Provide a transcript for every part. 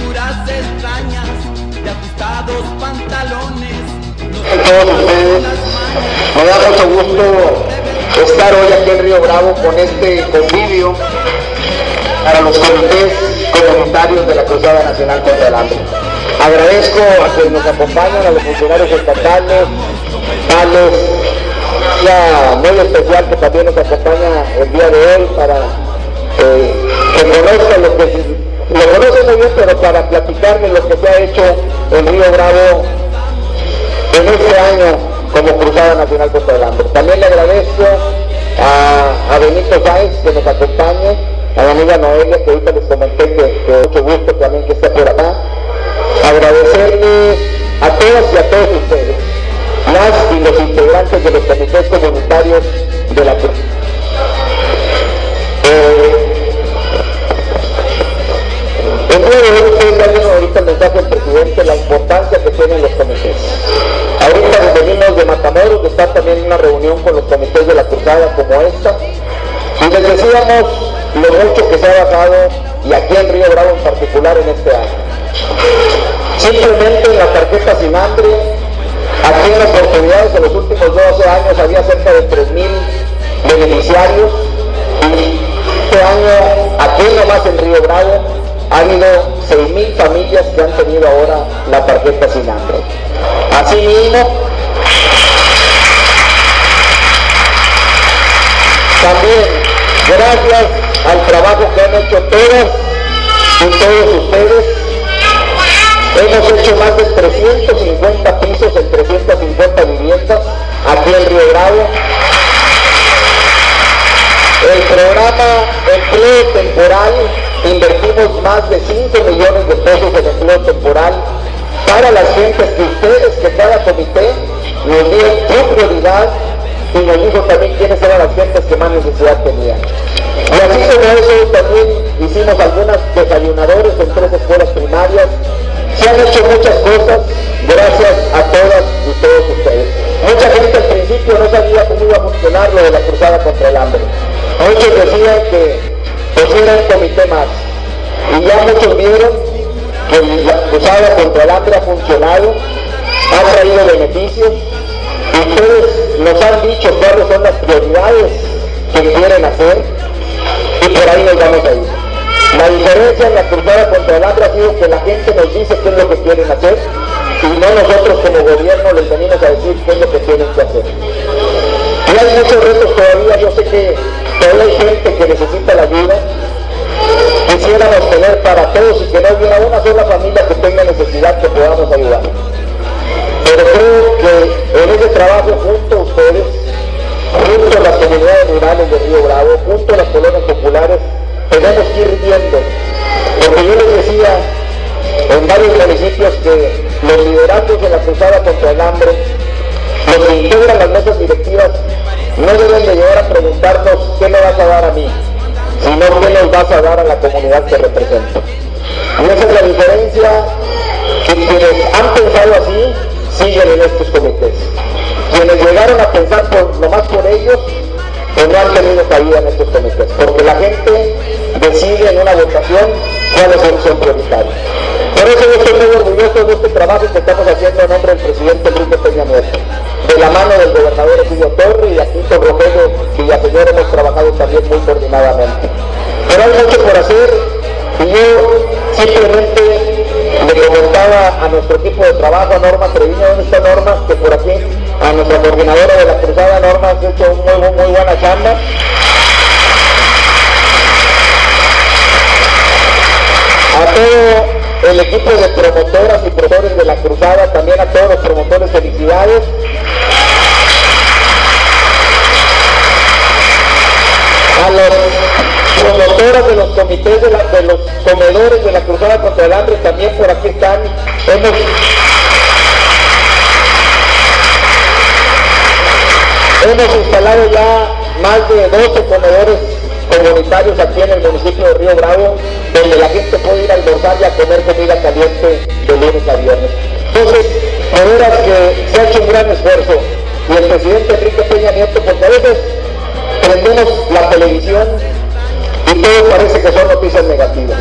figuras extrañas de ajustados pantalones. todos ustedes, me da mucho gusto estar hoy aquí en Río Bravo con este convivio para los comités comunitarios de la Cruzada Nacional contra el Hambre. Agradezco a quienes nos acompañan, a los funcionarios estatales, a los ya muy especial que también nos acompaña el día de hoy para eh, que conozcan lo que pero para platicar de lo que se ha hecho en Río Bravo en este año como Cruzada Nacional contra el Hambre. También le agradezco a, Benito Sáenz que nos acompaña, a la amiga Noelia que ahorita les comenté que, que mucho gusto también que esté por acá. Agradecerle a todas y a todos ustedes, las y los integrantes de los comités comunitarios de la Cruz. El día de hoy ustedes vieron ahorita el mensaje del presidente, la importancia que tienen los comités. Ahorita venimos de Matamoros, estar también en una reunión con los comités de la cruzada como esta, y les decíamos lo mucho que se ha bajado, y aquí en Río Bravo en particular en este año. Simplemente en la tarjeta sin hambre, aquí en oportunidades de los últimos 12 años había cerca de 3.000 beneficiarios, y este año, aquí nomás en Río Bravo, ha habido 6.000 familias que han tenido ahora la tarjeta sin hambre. Asimismo, también gracias al trabajo que han hecho todas y todos ustedes, hemos hecho más de 350 pisos en 350 viviendas aquí en Río Bravo. El programa Empleo Temporal, invertimos más de 5 millones de pesos en empleo temporal para las gentes que ustedes, que cada comité nos dio su prioridad y nos dijo también quiénes eran las gentes que más necesidad tenían. Y así como eso también hicimos algunas desayunadores en tres escuelas primarias. Se han hecho muchas cosas gracias a todas y todos ustedes. Mucha gente al principio no sabía cómo iba a funcionar lo de la cruzada contra el hambre. Muchos decían que un comité más. Y ya muchos vieron que la cruzada contra el hambre ha funcionado, ha traído beneficios. Ustedes nos han dicho cuáles son las prioridades que quieren hacer y por ahí nos vamos a ir. La diferencia en la cruzada contra el hambre ha sido que la gente nos dice qué es lo que quieren hacer y no nosotros como gobierno les venimos a decir qué es lo que tienen que hacer. Y hay muchos retos todavía, yo sé que todavía hay gente que necesita la ayuda. Quisiéramos tener para todos y que no hubiera una sola familia que tenga necesidad que podamos ayudar. Pero creo que en ese trabajo junto a ustedes, junto a las comunidades rurales de Río Bravo, junto a las colonias populares, tenemos que ir viendo. Porque yo les decía en varios municipios que los liderazgos de la cruzada contra el hambre, los que integran las mesas directivas, no deben de llegar a preguntarnos qué me vas a dar a mí, sino qué nos vas a dar a la comunidad que represento. Y esa es la diferencia que quienes han pensado así siguen en estos comités. Quienes llegaron a pensar por, nomás por ellos, pues no han tenido cabida en estos comités, porque la gente decide en una votación cuáles son, son prioritarios. Por eso yo estoy muy orgulloso de este trabajo que estamos haciendo en nombre del presidente Enrique Peña Nieto, de la mano del gobernador Emilio Torre y aquí con Rogelio Villaseñor hemos trabajado también muy coordinadamente. Pero hay mucho por hacer y yo simplemente le comentaba a nuestro equipo de trabajo, a Norma Treviño, ¿dónde está Norma? Que por aquí, a nuestra coordinadora de la cruzada, Norma, ha hecho muy, muy, muy buena chamba. A todo el equipo de promotoras y promotores de la cruzada, también a todos los promotores, felicidades. A los promotoras de los comités de, los comedores de la Cruzada contra el Hambre también por aquí están. Hemos, hemos instalado ya más de 12 comedores comunitarios aquí en el municipio de Río Bravo, donde la gente puede ir a almorzar y a comer comida caliente de lunes a viernes. Entonces, de que se ha hecho un gran esfuerzo y el presidente Enrique Peña Nieto, porque a veces prendemos la televisión y todo parece que son noticias negativas.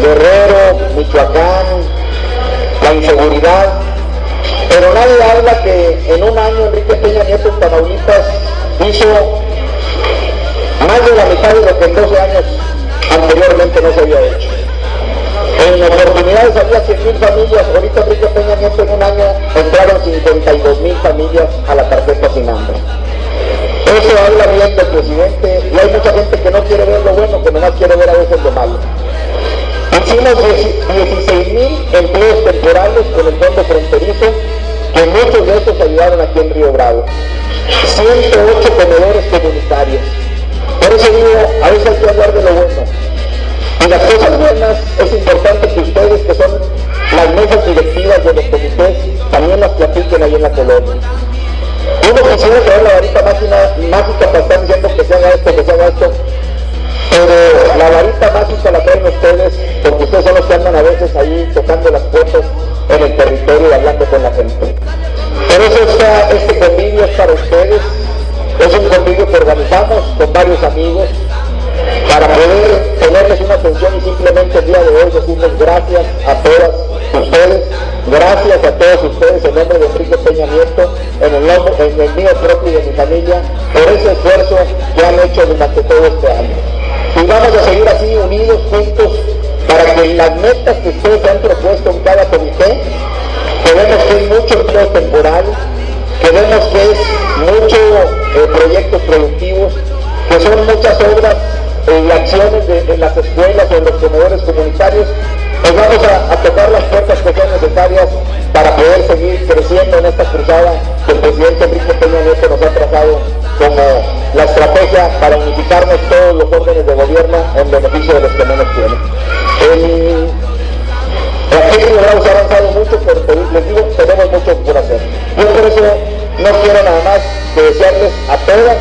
Guerrero, Michoacán, la inseguridad, pero nadie habla que en un año Enrique Peña Nieto en Tamaulipas hizo más de la mitad de lo que en 12 años anteriormente no se había hecho. En oportunidades había 100.000 familias, ahorita Enrique Peña Nieto en un año entraron 52.000 familias a la tarjeta sin hambre. Eso habla bien del presidente y hay mucha gente que no quiere ver lo bueno, que nomás quiere ver a veces lo malo. Hicimos 16.000 empleos temporales con el fondo fronterizo, que muchos de esos ayudaron aquí en Río Bravo. 108 comedores comunitarios. Por eso digo, a veces hay que hablar de lo bueno. Y las cosas buenas es importante que ustedes, que son las mesas directivas de los comités, también las platiquen ahí en la colonia. Uno quisiera traer la varita mágica para estar diciendo que se haga esto, que se haga esto, pero la varita mágica la traen ustedes porque ustedes son los que andan a veces ahí tocando las puertas en el territorio y hablando con la gente. Por eso está, este convivio es para ustedes, es un convivio que organizamos con varios amigos para poder tenerles una atención y simplemente el día de hoy decirles gracias a todas ustedes, gracias a todos ustedes en nombre de Enrique Peña Nieto, en el, mío propio y de mi familia, por ese esfuerzo que han hecho durante todo este año. Y vamos a seguir así unidos, juntos, para que las metas que ustedes han propuesto en cada comité, que vemos que es mucho empleo temporal, que vemos que es mucho eh, proyectos productivos, que son muchas obras y acciones de, en las escuelas o en los comedores comunitarios, pues vamos a, tocar las puertas que sean necesarias para poder seguir creciendo en esta cruzada que el presidente Enrique Peña Nieto nos ha trazado como la estrategia para unificarnos todos los órdenes de gobierno en beneficio de los que menos tienen. El, aquí en se ha avanzado mucho, pero les digo, tenemos mucho por hacer. Yo por eso no quiero nada más que desearles a todas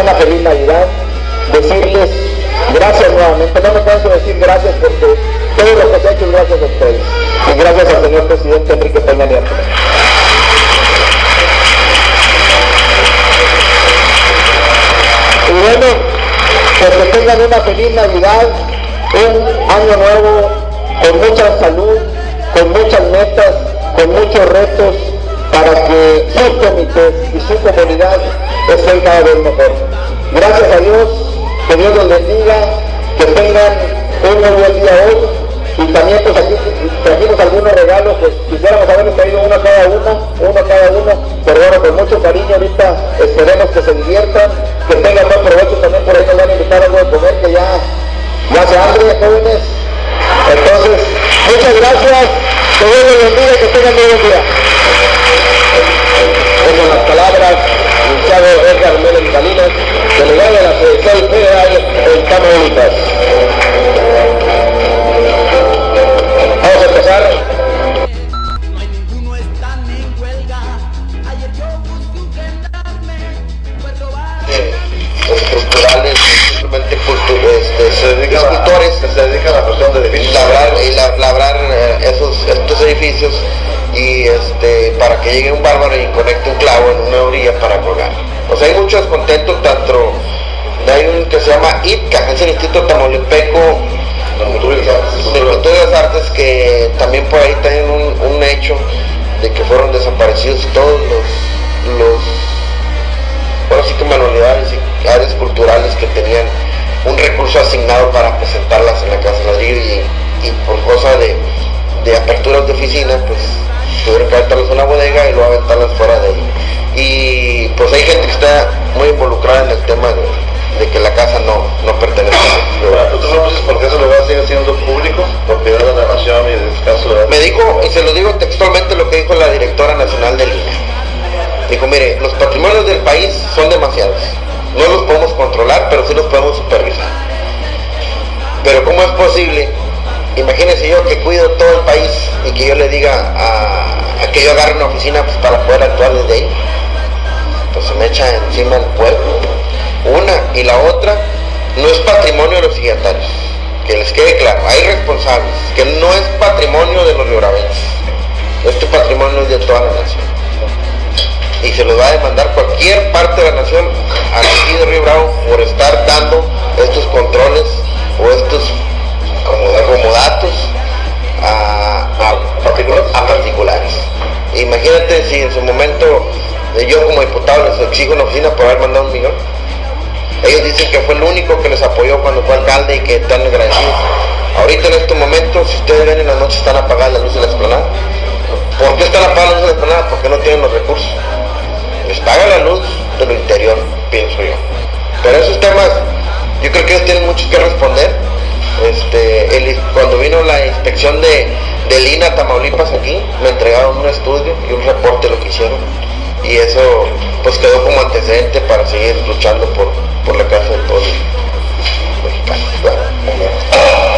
una feliz Navidad, decirles gracias nuevamente. No me canso de decir gracias porque todo lo que se ha hecho gracias a ustedes. Y gracias al señor presidente Enrique Peña Nieto. Y bueno, pues que tengan una feliz Navidad, un año nuevo con mucha salud, con muchas metas, con muchos retos para que sus comités y su comunidad estén cada vez mejor. Gracias a Dios, que Dios los bendiga, que tengan un muy buen día hoy y también pues trajimos algunos regalos, pues quisiéramos haberles traído uno a cada uno, uno a cada uno, pero bueno, con mucho cariño ahorita esperemos que se diviertan, que tengan buen provecho también por ahí nos van a invitar algo de comer que ya, ya se hambre jóvenes. Entonces, muchas gracias, que Dios los bendiga y que tengan muy buen día. Las palabras licenciado Edgar Mélez Salinas, delegado de la Sección Federal en Tamaulipas. Vamos a empezar. No hay ninguno están en huelga. Ayer yo busqué un gendarme, fue robar. estructurales, simplemente este, se dedica a la- escultores, que se dedica a la cuestión de edificios. labrar, y la- labrar eh, esos, estos edificios y este, para que llegue un bárbaro y conecte un clavo en una orilla para colgar. O sea, hay mucho descontento, tanto hay un que se llama ITCA, es el Instituto Tamaulipeco de Cultura y las Artes, que también por ahí tienen un, hecho de que fueron desaparecidos todos los, los ahora sí que manualidades y áreas culturales que tenían un recurso asignado para presentarlas en la Casa Ladrillo y, y por cosa de, de aperturas de oficina, pues tuvieron que aventarlas en una bodega y luego aventarlas fuera de ahí. Y pues hay gente que está muy involucrada en el tema de, de que la casa no, no pertenece a Ahora, ¿Tú por qué ese lugar sigue siendo público? Propiedad de la nación y de escaso de... Me dijo, y se lo digo textualmente lo que dijo la directora nacional del INE. Dijo, mire, los patrimonios del país son demasiados. No los podemos controlar, pero sí los podemos supervisar. Pero ¿cómo es posible? Imagínense yo que cuido todo el país y que yo le diga a, que yo agarre una oficina pues, para poder actuar desde ahí. Pues se me echa encima el pueblo. Una y la otra no es patrimonio de los signatarios. Que les quede claro, hay responsables, que no es patrimonio de los riorabenses. Este patrimonio es de toda la nación. Y se los va a demandar cualquier parte de la nación aquí de Río Bravo por estar dando estos controles o estos como datos a, particulares. Imagínate si en su momento eh, yo como diputado les exijo una oficina por haber mandado un millón. Ellos dicen que fue el único que les apoyó cuando fue alcalde y que están agradecidos. Ahorita en este momento, si ustedes ven en la noche están apagadas las luces de la esplanada. ¿Por qué están apagadas las luces de la esplanada? Porque no tienen los recursos. Les paga la luz de lo interior, pienso yo. Pero esos temas, yo creo que ellos tienen mucho que responder. Este, cuando vino la inspección de, de Lina Tamaulipas aquí, me entregaron un estudio y un reporte lo que hicieron. Y eso pues quedó como antecedente para seguir luchando por, por la casa de todos los mexicanos.